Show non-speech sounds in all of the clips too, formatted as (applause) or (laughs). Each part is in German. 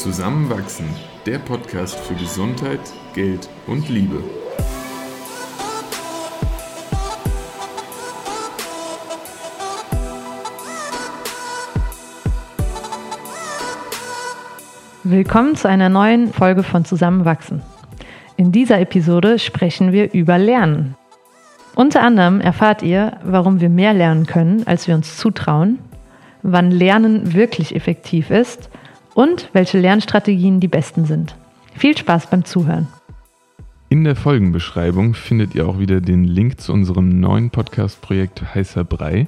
Zusammenwachsen, der Podcast für Gesundheit, Geld und Liebe. Willkommen zu einer neuen Folge von Zusammenwachsen. In dieser Episode sprechen wir über Lernen. Unter anderem erfahrt ihr, warum wir mehr lernen können, als wir uns zutrauen, wann Lernen wirklich effektiv ist und welche Lernstrategien die besten sind. Viel Spaß beim Zuhören. In der Folgenbeschreibung findet ihr auch wieder den Link zu unserem neuen Podcast-Projekt Heißer Brei.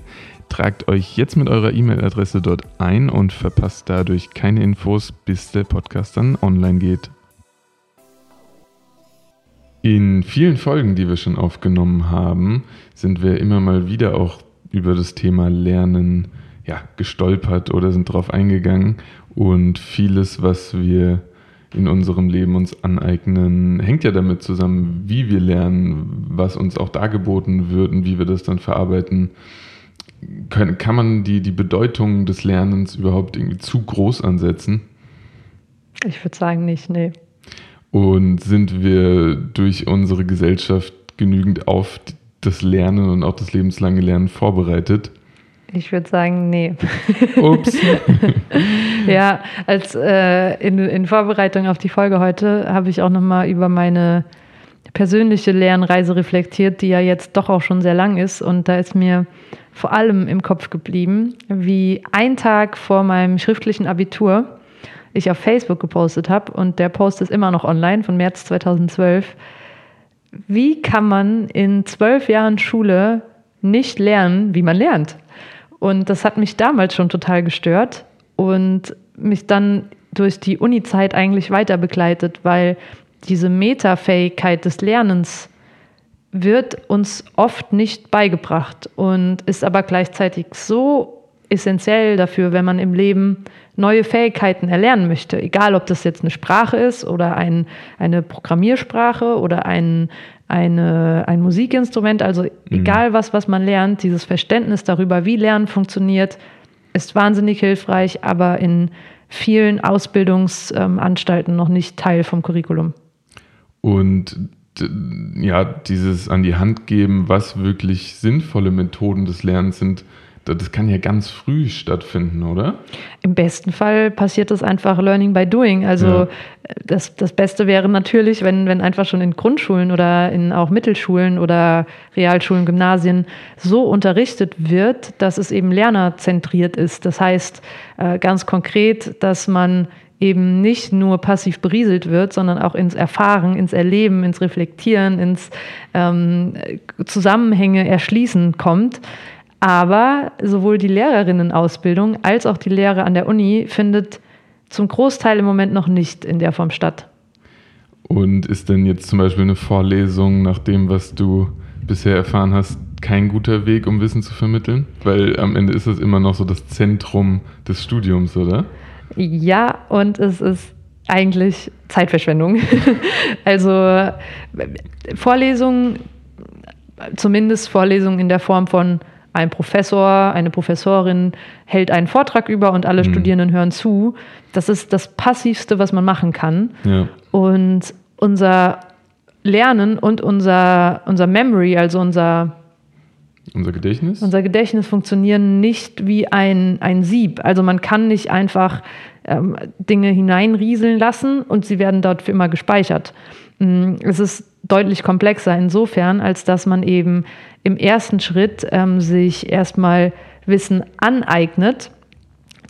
Tragt euch jetzt mit eurer E-Mail-Adresse dort ein und verpasst dadurch keine Infos, bis der Podcast dann online geht. In vielen Folgen, die wir schon aufgenommen haben, sind wir immer mal wieder auch über das Thema Lernen ja, gestolpert oder sind darauf eingegangen. Und vieles, was wir in unserem Leben uns aneignen, hängt ja damit zusammen, wie wir lernen, was uns auch dargeboten wird und wie wir das dann verarbeiten. Kann, kann man die, die Bedeutung des Lernens überhaupt irgendwie zu groß ansetzen? Ich würde sagen nicht, nee. Und sind wir durch unsere Gesellschaft genügend auf das Lernen und auch das lebenslange Lernen vorbereitet? Ich würde sagen, nee. Ups. (laughs) ja, als äh, in, in Vorbereitung auf die Folge heute habe ich auch nochmal über meine persönliche Lernreise reflektiert, die ja jetzt doch auch schon sehr lang ist. Und da ist mir vor allem im Kopf geblieben, wie ein Tag vor meinem schriftlichen Abitur ich auf Facebook gepostet habe und der Post ist immer noch online von März 2012. Wie kann man in zwölf Jahren Schule nicht lernen, wie man lernt? Und das hat mich damals schon total gestört und mich dann durch die Uni-Zeit eigentlich weiter begleitet, weil diese Metafähigkeit des Lernens wird uns oft nicht beigebracht und ist aber gleichzeitig so essentiell dafür, wenn man im Leben neue Fähigkeiten erlernen möchte. Egal, ob das jetzt eine Sprache ist oder ein, eine Programmiersprache oder ein, eine, ein Musikinstrument, also mhm. egal was, was man lernt, dieses Verständnis darüber, wie Lernen funktioniert, ist wahnsinnig hilfreich, aber in vielen Ausbildungsanstalten noch nicht Teil vom Curriculum. Und ja, dieses an die Hand geben, was wirklich sinnvolle Methoden des Lernens sind, das kann ja ganz früh stattfinden, oder? Im besten Fall passiert das einfach Learning by Doing. Also ja. das, das Beste wäre natürlich, wenn, wenn einfach schon in Grundschulen oder in auch Mittelschulen oder Realschulen, Gymnasien so unterrichtet wird, dass es eben lernerzentriert ist. Das heißt äh, ganz konkret, dass man eben nicht nur passiv berieselt wird, sondern auch ins Erfahren, ins Erleben, ins Reflektieren, ins ähm, Zusammenhänge erschließen kommt. Aber sowohl die Lehrerinnenausbildung als auch die Lehre an der Uni findet zum Großteil im Moment noch nicht in der Form statt. Und ist denn jetzt zum Beispiel eine Vorlesung nach dem, was du bisher erfahren hast, kein guter Weg, um Wissen zu vermitteln? Weil am Ende ist es immer noch so das Zentrum des Studiums, oder? Ja, und es ist eigentlich Zeitverschwendung. (laughs) also Vorlesungen, zumindest Vorlesungen in der Form von ein Professor, eine Professorin hält einen Vortrag über und alle mhm. Studierenden hören zu. Das ist das Passivste, was man machen kann. Ja. Und unser Lernen und unser, unser Memory, also unser unser Gedächtnis? Unser Gedächtnis funktionieren nicht wie ein, ein Sieb. Also man kann nicht einfach ähm, Dinge hineinrieseln lassen und sie werden dort für immer gespeichert. Mm, es ist deutlich komplexer insofern, als dass man eben im ersten Schritt ähm, sich erstmal Wissen aneignet,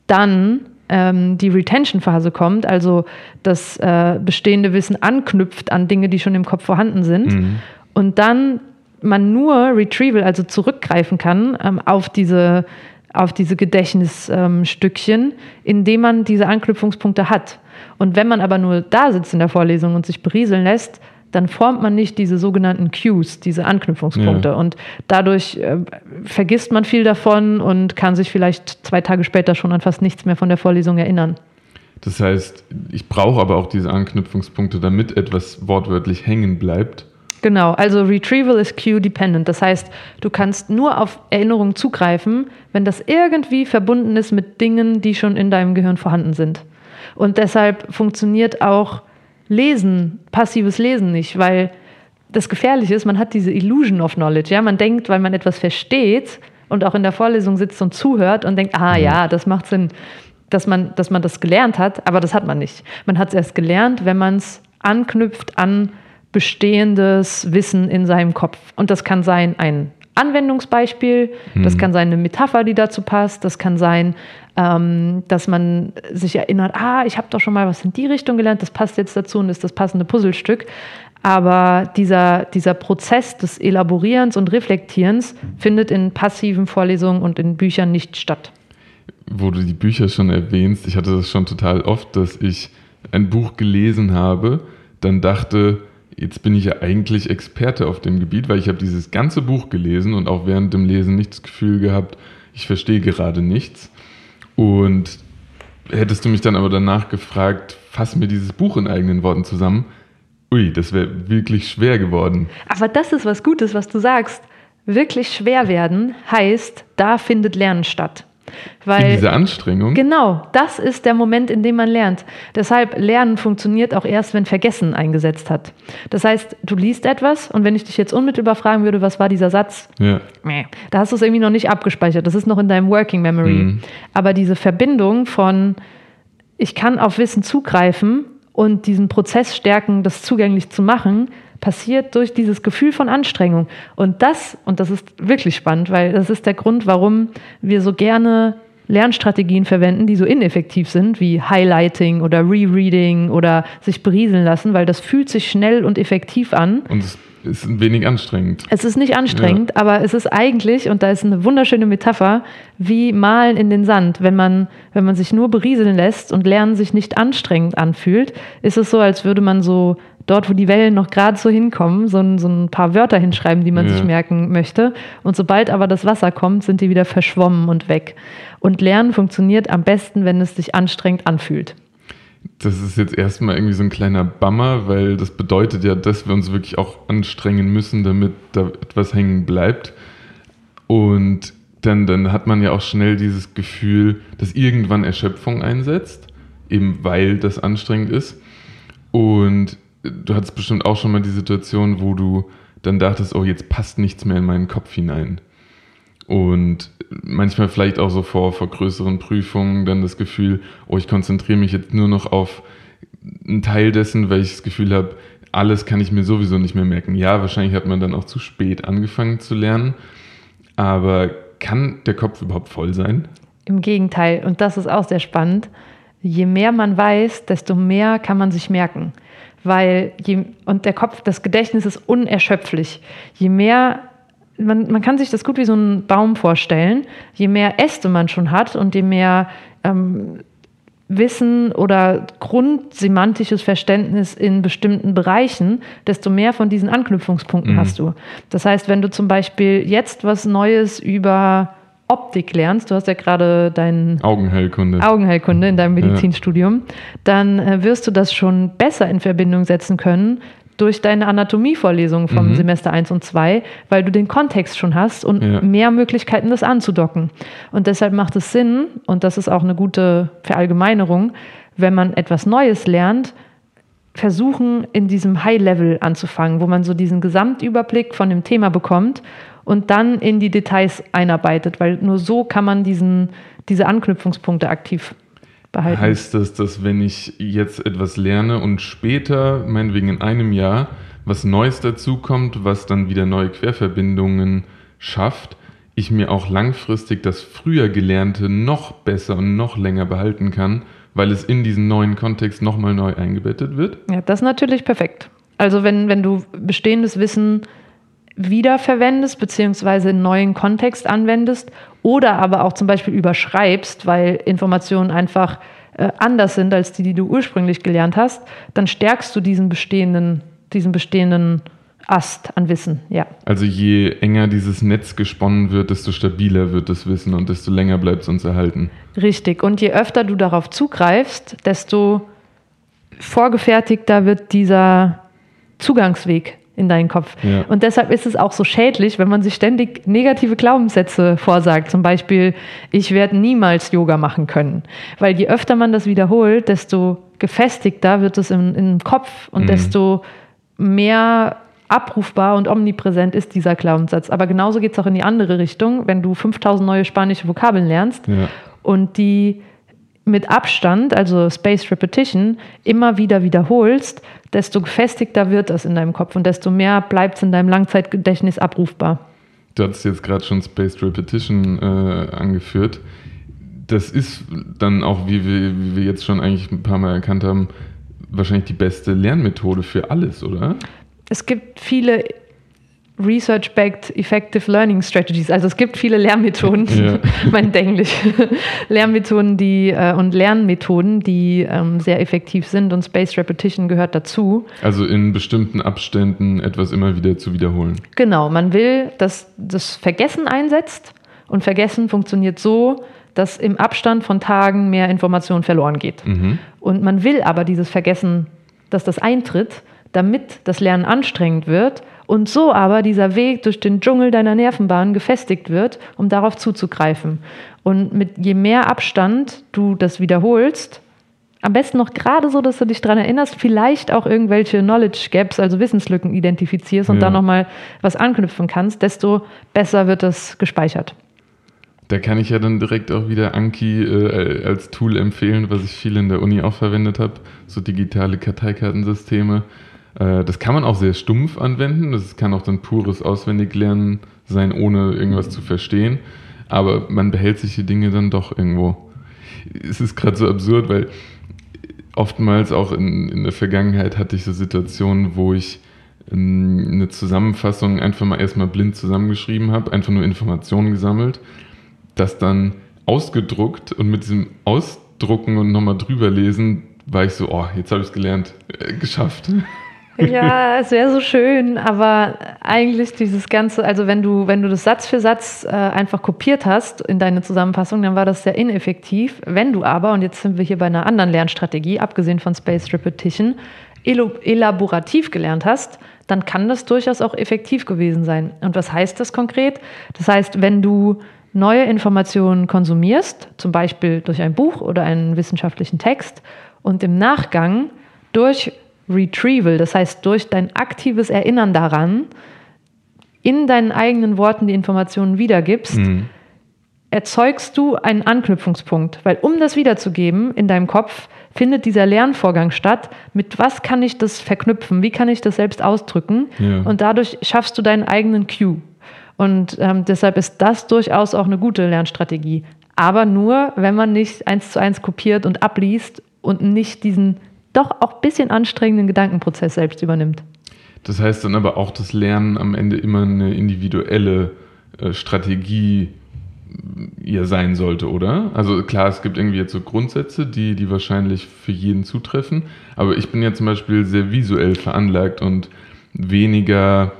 dann ähm, die Retention-Phase kommt, also das äh, bestehende Wissen anknüpft an Dinge, die schon im Kopf vorhanden sind. Mhm. Und dann man nur Retrieval, also zurückgreifen kann ähm, auf diese auf diese Gedächtnisstückchen, ähm, indem man diese Anknüpfungspunkte hat. Und wenn man aber nur da sitzt in der Vorlesung und sich berieseln lässt, dann formt man nicht diese sogenannten Cues, diese Anknüpfungspunkte. Ja. Und dadurch äh, vergisst man viel davon und kann sich vielleicht zwei Tage später schon an fast nichts mehr von der Vorlesung erinnern. Das heißt, ich brauche aber auch diese Anknüpfungspunkte, damit etwas wortwörtlich hängen bleibt. Genau, also Retrieval ist Cue-dependent. Das heißt, du kannst nur auf Erinnerungen zugreifen, wenn das irgendwie verbunden ist mit Dingen, die schon in deinem Gehirn vorhanden sind. Und deshalb funktioniert auch Lesen, passives Lesen nicht, weil das Gefährliche ist, man hat diese Illusion of Knowledge. Ja? Man denkt, weil man etwas versteht und auch in der Vorlesung sitzt und zuhört und denkt, ah ja, das macht Sinn, dass man, dass man das gelernt hat, aber das hat man nicht. Man hat es erst gelernt, wenn man es anknüpft an bestehendes Wissen in seinem Kopf. Und das kann sein ein Anwendungsbeispiel, das kann sein eine Metapher, die dazu passt, das kann sein, ähm, dass man sich erinnert, ah, ich habe doch schon mal was in die Richtung gelernt, das passt jetzt dazu und ist das passende Puzzlestück. Aber dieser, dieser Prozess des Elaborierens und Reflektierens findet in passiven Vorlesungen und in Büchern nicht statt. Wo du die Bücher schon erwähnst, ich hatte das schon total oft, dass ich ein Buch gelesen habe, dann dachte, jetzt bin ich ja eigentlich Experte auf dem Gebiet, weil ich habe dieses ganze Buch gelesen und auch während dem Lesen nicht das Gefühl gehabt, ich verstehe gerade nichts. Und hättest du mich dann aber danach gefragt, fass mir dieses Buch in eigenen Worten zusammen, ui, das wäre wirklich schwer geworden. Aber das ist was Gutes, was du sagst. Wirklich schwer werden heißt, da findet Lernen statt. Weil, in dieser Anstrengung? Genau, das ist der Moment, in dem man lernt. Deshalb, Lernen funktioniert auch erst, wenn Vergessen eingesetzt hat. Das heißt, du liest etwas und wenn ich dich jetzt unmittelbar fragen würde, was war dieser Satz? Ja. Da hast du es irgendwie noch nicht abgespeichert. Das ist noch in deinem Working Memory. Mhm. Aber diese Verbindung von, ich kann auf Wissen zugreifen und diesen Prozess stärken, das zugänglich zu machen, passiert durch dieses Gefühl von Anstrengung. Und das, und das ist wirklich spannend, weil das ist der Grund, warum wir so gerne Lernstrategien verwenden, die so ineffektiv sind, wie Highlighting oder Rereading oder sich berieseln lassen, weil das fühlt sich schnell und effektiv an. Und es ist ein wenig anstrengend. Es ist nicht anstrengend, ja. aber es ist eigentlich, und da ist eine wunderschöne Metapher, wie Malen in den Sand. Wenn man, wenn man sich nur berieseln lässt und Lernen sich nicht anstrengend anfühlt, ist es so, als würde man so dort, wo die Wellen noch gerade so hinkommen, so ein, so ein, paar Wörter hinschreiben, die man ja. sich merken möchte. Und sobald aber das Wasser kommt, sind die wieder verschwommen und weg. Und Lernen funktioniert am besten, wenn es sich anstrengend anfühlt. Das ist jetzt erstmal irgendwie so ein kleiner Bummer, weil das bedeutet ja, dass wir uns wirklich auch anstrengen müssen, damit da etwas hängen bleibt. Und dann, dann hat man ja auch schnell dieses Gefühl, dass irgendwann Erschöpfung einsetzt, eben weil das anstrengend ist. Und du hattest bestimmt auch schon mal die Situation, wo du dann dachtest, oh, jetzt passt nichts mehr in meinen Kopf hinein. Und manchmal vielleicht auch so vor, vor größeren Prüfungen dann das Gefühl, oh, ich konzentriere mich jetzt nur noch auf einen Teil dessen, weil ich das Gefühl habe, alles kann ich mir sowieso nicht mehr merken. Ja, wahrscheinlich hat man dann auch zu spät angefangen zu lernen, aber kann der Kopf überhaupt voll sein? Im Gegenteil, und das ist auch sehr spannend. Je mehr man weiß, desto mehr kann man sich merken weil je, und der Kopf, das Gedächtnis ist unerschöpflich. Je mehr, man, man kann sich das gut wie so einen Baum vorstellen, je mehr Äste man schon hat und je mehr ähm, Wissen oder grundsemantisches Verständnis in bestimmten Bereichen, desto mehr von diesen Anknüpfungspunkten mhm. hast du. Das heißt, wenn du zum Beispiel jetzt was Neues über Optik lernst, du hast ja gerade deinen Augenheilkunde. Augenheilkunde in deinem Medizinstudium, ja. dann äh, wirst du das schon besser in Verbindung setzen können durch deine Anatomievorlesungen vom mhm. Semester 1 und 2, weil du den Kontext schon hast und ja. mehr Möglichkeiten, das anzudocken. Und deshalb macht es Sinn, und das ist auch eine gute Verallgemeinerung, wenn man etwas Neues lernt, versuchen, in diesem High-Level anzufangen, wo man so diesen Gesamtüberblick von dem Thema bekommt und dann in die Details einarbeitet, weil nur so kann man diesen, diese Anknüpfungspunkte aktiv behalten. Heißt das, dass wenn ich jetzt etwas lerne und später, meinetwegen in einem Jahr, was Neues dazukommt, was dann wieder neue Querverbindungen schafft, ich mir auch langfristig das früher Gelernte noch besser und noch länger behalten kann, weil es in diesen neuen Kontext nochmal neu eingebettet wird? Ja, das ist natürlich perfekt. Also wenn, wenn du bestehendes Wissen wiederverwendest, beziehungsweise in neuen Kontext anwendest oder aber auch zum Beispiel überschreibst, weil Informationen einfach äh, anders sind als die, die du ursprünglich gelernt hast, dann stärkst du diesen bestehenden, diesen bestehenden Ast an Wissen, ja. Also je enger dieses Netz gesponnen wird, desto stabiler wird das Wissen und desto länger bleibt es uns erhalten. Richtig. Und je öfter du darauf zugreifst, desto vorgefertigter wird dieser Zugangsweg in deinen Kopf. Ja. Und deshalb ist es auch so schädlich, wenn man sich ständig negative Glaubenssätze vorsagt. Zum Beispiel, ich werde niemals Yoga machen können. Weil je öfter man das wiederholt, desto gefestigter wird es im, im Kopf und mhm. desto mehr abrufbar und omnipräsent ist dieser Glaubenssatz. Aber genauso geht es auch in die andere Richtung, wenn du 5000 neue spanische Vokabeln lernst ja. und die mit Abstand, also Space Repetition, immer wieder wiederholst, desto gefestigter wird das in deinem Kopf und desto mehr bleibt es in deinem Langzeitgedächtnis abrufbar. Du hast jetzt gerade schon Spaced Repetition äh, angeführt. Das ist dann auch, wie wir, wie wir jetzt schon eigentlich ein paar Mal erkannt haben, wahrscheinlich die beste Lernmethode für alles, oder? Es gibt viele Research-backed Effective Learning Strategies. Also es gibt viele Lehrmethoden, ja. (laughs) mein Englisch, (laughs) Lehrmethoden die, äh, und Lernmethoden, die ähm, sehr effektiv sind und Space Repetition gehört dazu. Also in bestimmten Abständen etwas immer wieder zu wiederholen. Genau, man will, dass das Vergessen einsetzt und Vergessen funktioniert so, dass im Abstand von Tagen mehr Information verloren geht. Mhm. Und man will aber dieses Vergessen, dass das eintritt, damit das Lernen anstrengend wird und so aber dieser Weg durch den Dschungel deiner Nervenbahn gefestigt wird, um darauf zuzugreifen. Und mit je mehr Abstand du das wiederholst, am besten noch gerade so, dass du dich daran erinnerst, vielleicht auch irgendwelche Knowledge Gaps, also Wissenslücken identifizierst und ja. dann nochmal was anknüpfen kannst, desto besser wird das gespeichert. Da kann ich ja dann direkt auch wieder Anki äh, als Tool empfehlen, was ich viel in der Uni auch verwendet habe, so digitale Karteikartensysteme. Äh, das kann man auch sehr stumpf anwenden. Das kann auch dann pures Auswendiglernen sein, ohne irgendwas zu verstehen. Aber man behält sich die Dinge dann doch irgendwo. Es ist gerade so absurd, weil oftmals auch in, in der Vergangenheit hatte ich so Situationen, wo ich ähm, eine Zusammenfassung einfach mal erstmal blind zusammengeschrieben habe, einfach nur Informationen gesammelt, das dann ausgedruckt und mit diesem Ausdrucken und nochmal drüber lesen war ich so, oh, jetzt habe ich es gelernt, äh, geschafft. Ja, es wäre so schön, aber eigentlich dieses Ganze, also wenn du, wenn du das Satz für Satz äh, einfach kopiert hast in deine Zusammenfassung, dann war das sehr ineffektiv. Wenn du aber, und jetzt sind wir hier bei einer anderen Lernstrategie, abgesehen von Space Repetition, elaborativ gelernt hast, dann kann das durchaus auch effektiv gewesen sein. Und was heißt das konkret? Das heißt, wenn du neue Informationen konsumierst, zum Beispiel durch ein Buch oder einen wissenschaftlichen Text, und im Nachgang durch Retrieval, das heißt durch dein aktives Erinnern daran, in deinen eigenen Worten die Informationen wiedergibst, mhm. erzeugst du einen Anknüpfungspunkt. Weil um das wiederzugeben in deinem Kopf, findet dieser Lernvorgang statt. Mit was kann ich das verknüpfen? Wie kann ich das selbst ausdrücken? Ja. Und dadurch schaffst du deinen eigenen Cue. Und ähm, deshalb ist das durchaus auch eine gute Lernstrategie. Aber nur, wenn man nicht eins zu eins kopiert und abliest und nicht diesen doch auch ein bisschen anstrengenden Gedankenprozess selbst übernimmt. Das heißt dann aber auch, dass Lernen am Ende immer eine individuelle äh, Strategie ihr sein sollte, oder? Also klar, es gibt irgendwie jetzt so Grundsätze, die, die wahrscheinlich für jeden zutreffen, aber ich bin ja zum Beispiel sehr visuell veranlagt und weniger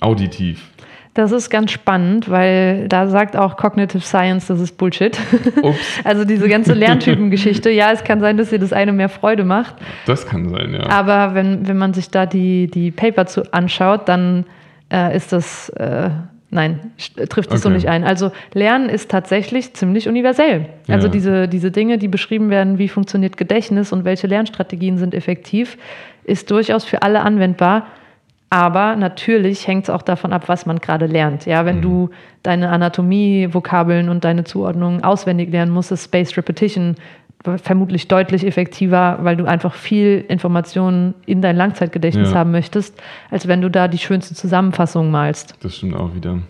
auditiv. Das ist ganz spannend, weil da sagt auch Cognitive Science, das ist Bullshit. (laughs) Ups. Also diese ganze Lerntypengeschichte. Ja, es kann sein, dass dir das eine mehr Freude macht. Das kann sein, ja. Aber wenn, wenn man sich da die, die Paper zu anschaut, dann äh, ist das, äh, nein, trifft es okay. so nicht ein. Also Lernen ist tatsächlich ziemlich universell. Also ja. diese, diese Dinge, die beschrieben werden, wie funktioniert Gedächtnis und welche Lernstrategien sind effektiv, ist durchaus für alle anwendbar. Aber natürlich hängt es auch davon ab, was man gerade lernt. Ja, wenn mhm. du deine Anatomie-Vokabeln und deine Zuordnungen auswendig lernen musst, ist Space Repetition vermutlich deutlich effektiver, weil du einfach viel Informationen in dein Langzeitgedächtnis ja. haben möchtest, als wenn du da die schönste Zusammenfassung malst. Das stimmt auch wieder.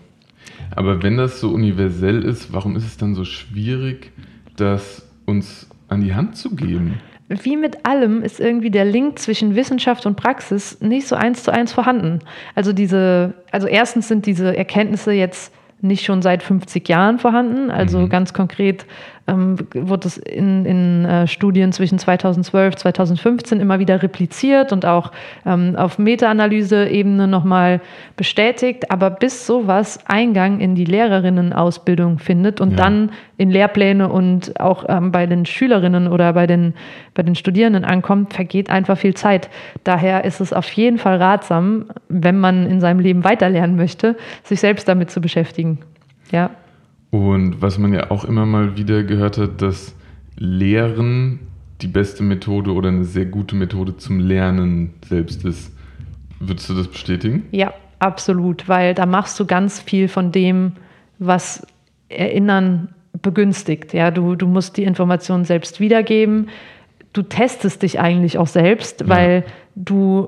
Aber wenn das so universell ist, warum ist es dann so schwierig, das uns an die Hand zu geben? Wie mit allem ist irgendwie der Link zwischen Wissenschaft und Praxis nicht so eins zu eins vorhanden. Also diese, also erstens sind diese Erkenntnisse jetzt nicht schon seit 50 Jahren vorhanden. Also mhm. ganz konkret ähm, wurde es in, in äh, Studien zwischen 2012 2015 immer wieder repliziert und auch ähm, auf Meta-Analyse-Ebene nochmal bestätigt. Aber bis sowas Eingang in die Lehrerinnenausbildung findet und ja. dann in Lehrpläne und auch ähm, bei den Schülerinnen oder bei den, bei den Studierenden ankommt, vergeht einfach viel Zeit. Daher ist es auf jeden Fall ratsam, wenn man in seinem Leben weiterlernen möchte, sich selbst damit zu beschäftigen. Ja. Und was man ja auch immer mal wieder gehört hat, dass Lehren die beste Methode oder eine sehr gute Methode zum Lernen selbst ist. Würdest du das bestätigen? Ja, absolut, weil da machst du ganz viel von dem, was Erinnern begünstigt. Ja, du, du musst die Informationen selbst wiedergeben. Du testest dich eigentlich auch selbst, weil ja. du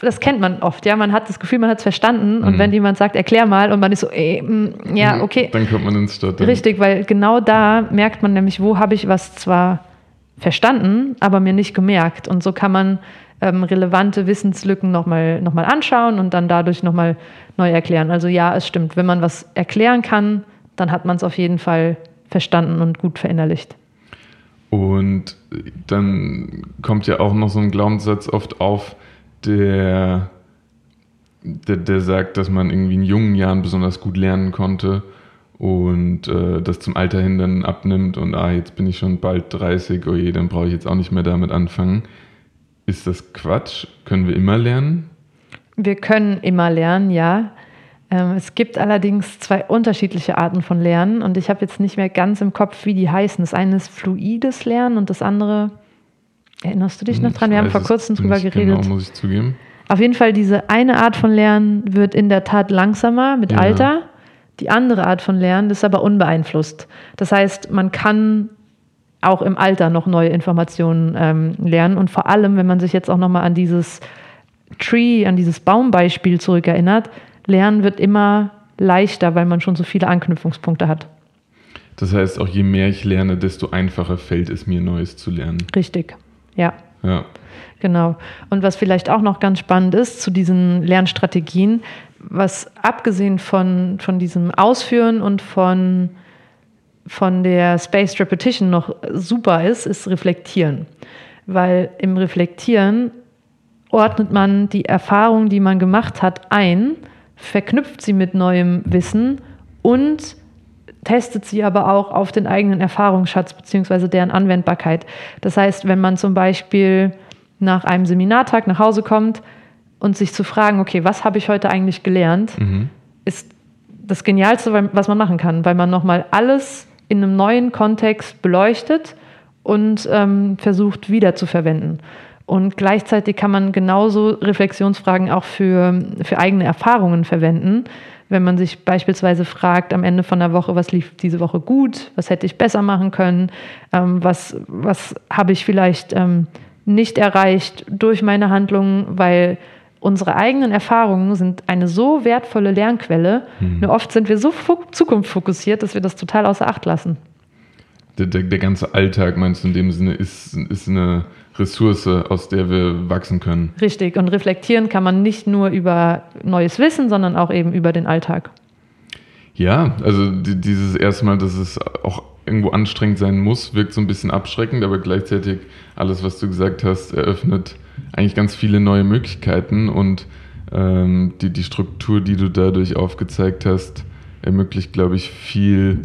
das kennt man oft, ja. Man hat das Gefühl, man hat es verstanden. Und mhm. wenn jemand sagt, erklär mal, und man ist so, ey, mm, ja, mhm. okay. Dann kommt man ins Stottern. Richtig, weil genau da merkt man nämlich, wo habe ich was zwar verstanden, aber mir nicht gemerkt. Und so kann man ähm, relevante Wissenslücken nochmal noch mal anschauen und dann dadurch nochmal neu erklären. Also ja, es stimmt. Wenn man was erklären kann, dann hat man es auf jeden Fall verstanden und gut verinnerlicht. Und dann kommt ja auch noch so ein Glaubenssatz oft auf, der, der, der sagt, dass man irgendwie in jungen Jahren besonders gut lernen konnte und äh, das zum Alter hin dann abnimmt und ah, jetzt bin ich schon bald 30, oh je, dann brauche ich jetzt auch nicht mehr damit anfangen. Ist das Quatsch? Können wir immer lernen? Wir können immer lernen, ja. Ähm, es gibt allerdings zwei unterschiedliche Arten von Lernen und ich habe jetzt nicht mehr ganz im Kopf, wie die heißen. Das eine ist fluides Lernen und das andere Erinnerst du dich noch dran? Wir haben vor kurzem drüber geredet. Genau, muss ich zugeben. Auf jeden Fall, diese eine Art von Lernen wird in der Tat langsamer mit ja. Alter. Die andere Art von Lernen ist aber unbeeinflusst. Das heißt, man kann auch im Alter noch neue Informationen ähm, lernen. Und vor allem, wenn man sich jetzt auch nochmal an dieses Tree, an dieses Baumbeispiel zurückerinnert, Lernen wird immer leichter, weil man schon so viele Anknüpfungspunkte hat. Das heißt, auch je mehr ich lerne, desto einfacher fällt es mir, Neues zu lernen. Richtig. Ja. Ja. Genau. Und was vielleicht auch noch ganz spannend ist zu diesen Lernstrategien, was abgesehen von, von diesem Ausführen und von, von der Spaced Repetition noch super ist, ist Reflektieren. Weil im Reflektieren ordnet man die Erfahrung, die man gemacht hat, ein, verknüpft sie mit neuem Wissen und testet sie aber auch auf den eigenen Erfahrungsschatz bzw. deren Anwendbarkeit. Das heißt, wenn man zum Beispiel nach einem Seminartag nach Hause kommt und sich zu fragen, okay, was habe ich heute eigentlich gelernt, mhm. ist das Genialste, was man machen kann, weil man nochmal alles in einem neuen Kontext beleuchtet und ähm, versucht wiederzuverwenden. Und gleichzeitig kann man genauso Reflexionsfragen auch für, für eigene Erfahrungen verwenden wenn man sich beispielsweise fragt am Ende von der Woche, was lief diese Woche gut, was hätte ich besser machen können, ähm, was, was habe ich vielleicht ähm, nicht erreicht durch meine Handlungen, weil unsere eigenen Erfahrungen sind eine so wertvolle Lernquelle. Mhm. Nur oft sind wir so zukunftsfokussiert, dass wir das total außer Acht lassen. Der, der, der ganze Alltag, meinst du in dem Sinne, ist, ist eine Ressource, aus der wir wachsen können. Richtig. Und reflektieren kann man nicht nur über neues Wissen, sondern auch eben über den Alltag. Ja, also dieses erstmal, dass es auch irgendwo anstrengend sein muss, wirkt so ein bisschen abschreckend, aber gleichzeitig alles, was du gesagt hast, eröffnet eigentlich ganz viele neue Möglichkeiten und ähm, die, die Struktur, die du dadurch aufgezeigt hast, ermöglicht, glaube ich, viel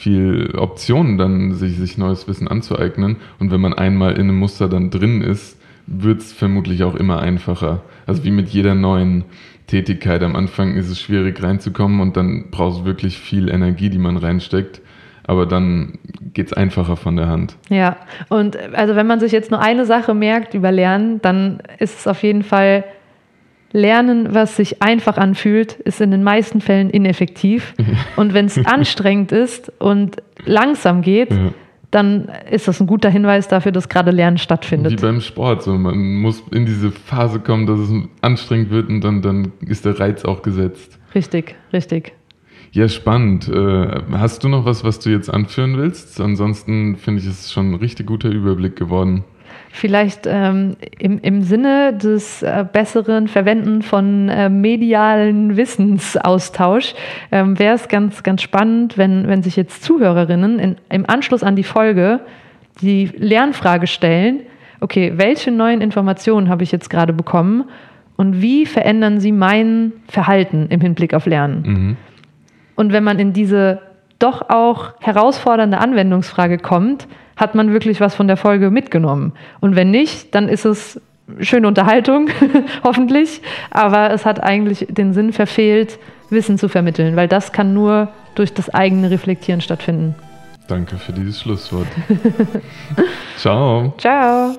viel Optionen, dann sich, sich neues Wissen anzueignen. Und wenn man einmal in einem Muster dann drin ist, wird es vermutlich auch immer einfacher. Also wie mit jeder neuen Tätigkeit. Am Anfang ist es schwierig reinzukommen und dann braucht es wirklich viel Energie, die man reinsteckt. Aber dann geht es einfacher von der Hand. Ja, und also wenn man sich jetzt nur eine Sache merkt über Lernen, dann ist es auf jeden Fall Lernen, was sich einfach anfühlt, ist in den meisten Fällen ineffektiv. (laughs) Und wenn es anstrengend ist und langsam geht, ja. dann ist das ein guter Hinweis dafür, dass gerade Lernen stattfindet. Wie beim Sport. So. Man muss in diese Phase kommen, dass es anstrengend wird und dann, dann ist der Reiz auch gesetzt. Richtig, richtig. Ja, spannend. Äh, hast du noch was, was du jetzt anführen willst? Ansonsten finde ich es schon ein richtig guter Überblick geworden. Vielleicht ähm, im, im Sinne des äh, besseren Verwenden von äh, medialen Wissensaustausch ähm, wäre es ganz, ganz spannend, wenn, wenn sich jetzt Zuhörerinnen in, im Anschluss an die Folge die Lernfrage stellen, okay, welche neuen Informationen habe ich jetzt gerade bekommen und wie verändern sie mein Verhalten im Hinblick auf Lernen? Mhm. Und wenn man in diese doch auch herausfordernde Anwendungsfrage kommt, hat man wirklich was von der Folge mitgenommen. Und wenn nicht, dann ist es schöne Unterhaltung, (laughs) hoffentlich, aber es hat eigentlich den Sinn verfehlt, Wissen zu vermitteln, weil das kann nur durch das eigene Reflektieren stattfinden. Danke für dieses Schlusswort. (laughs) Ciao. Ciao.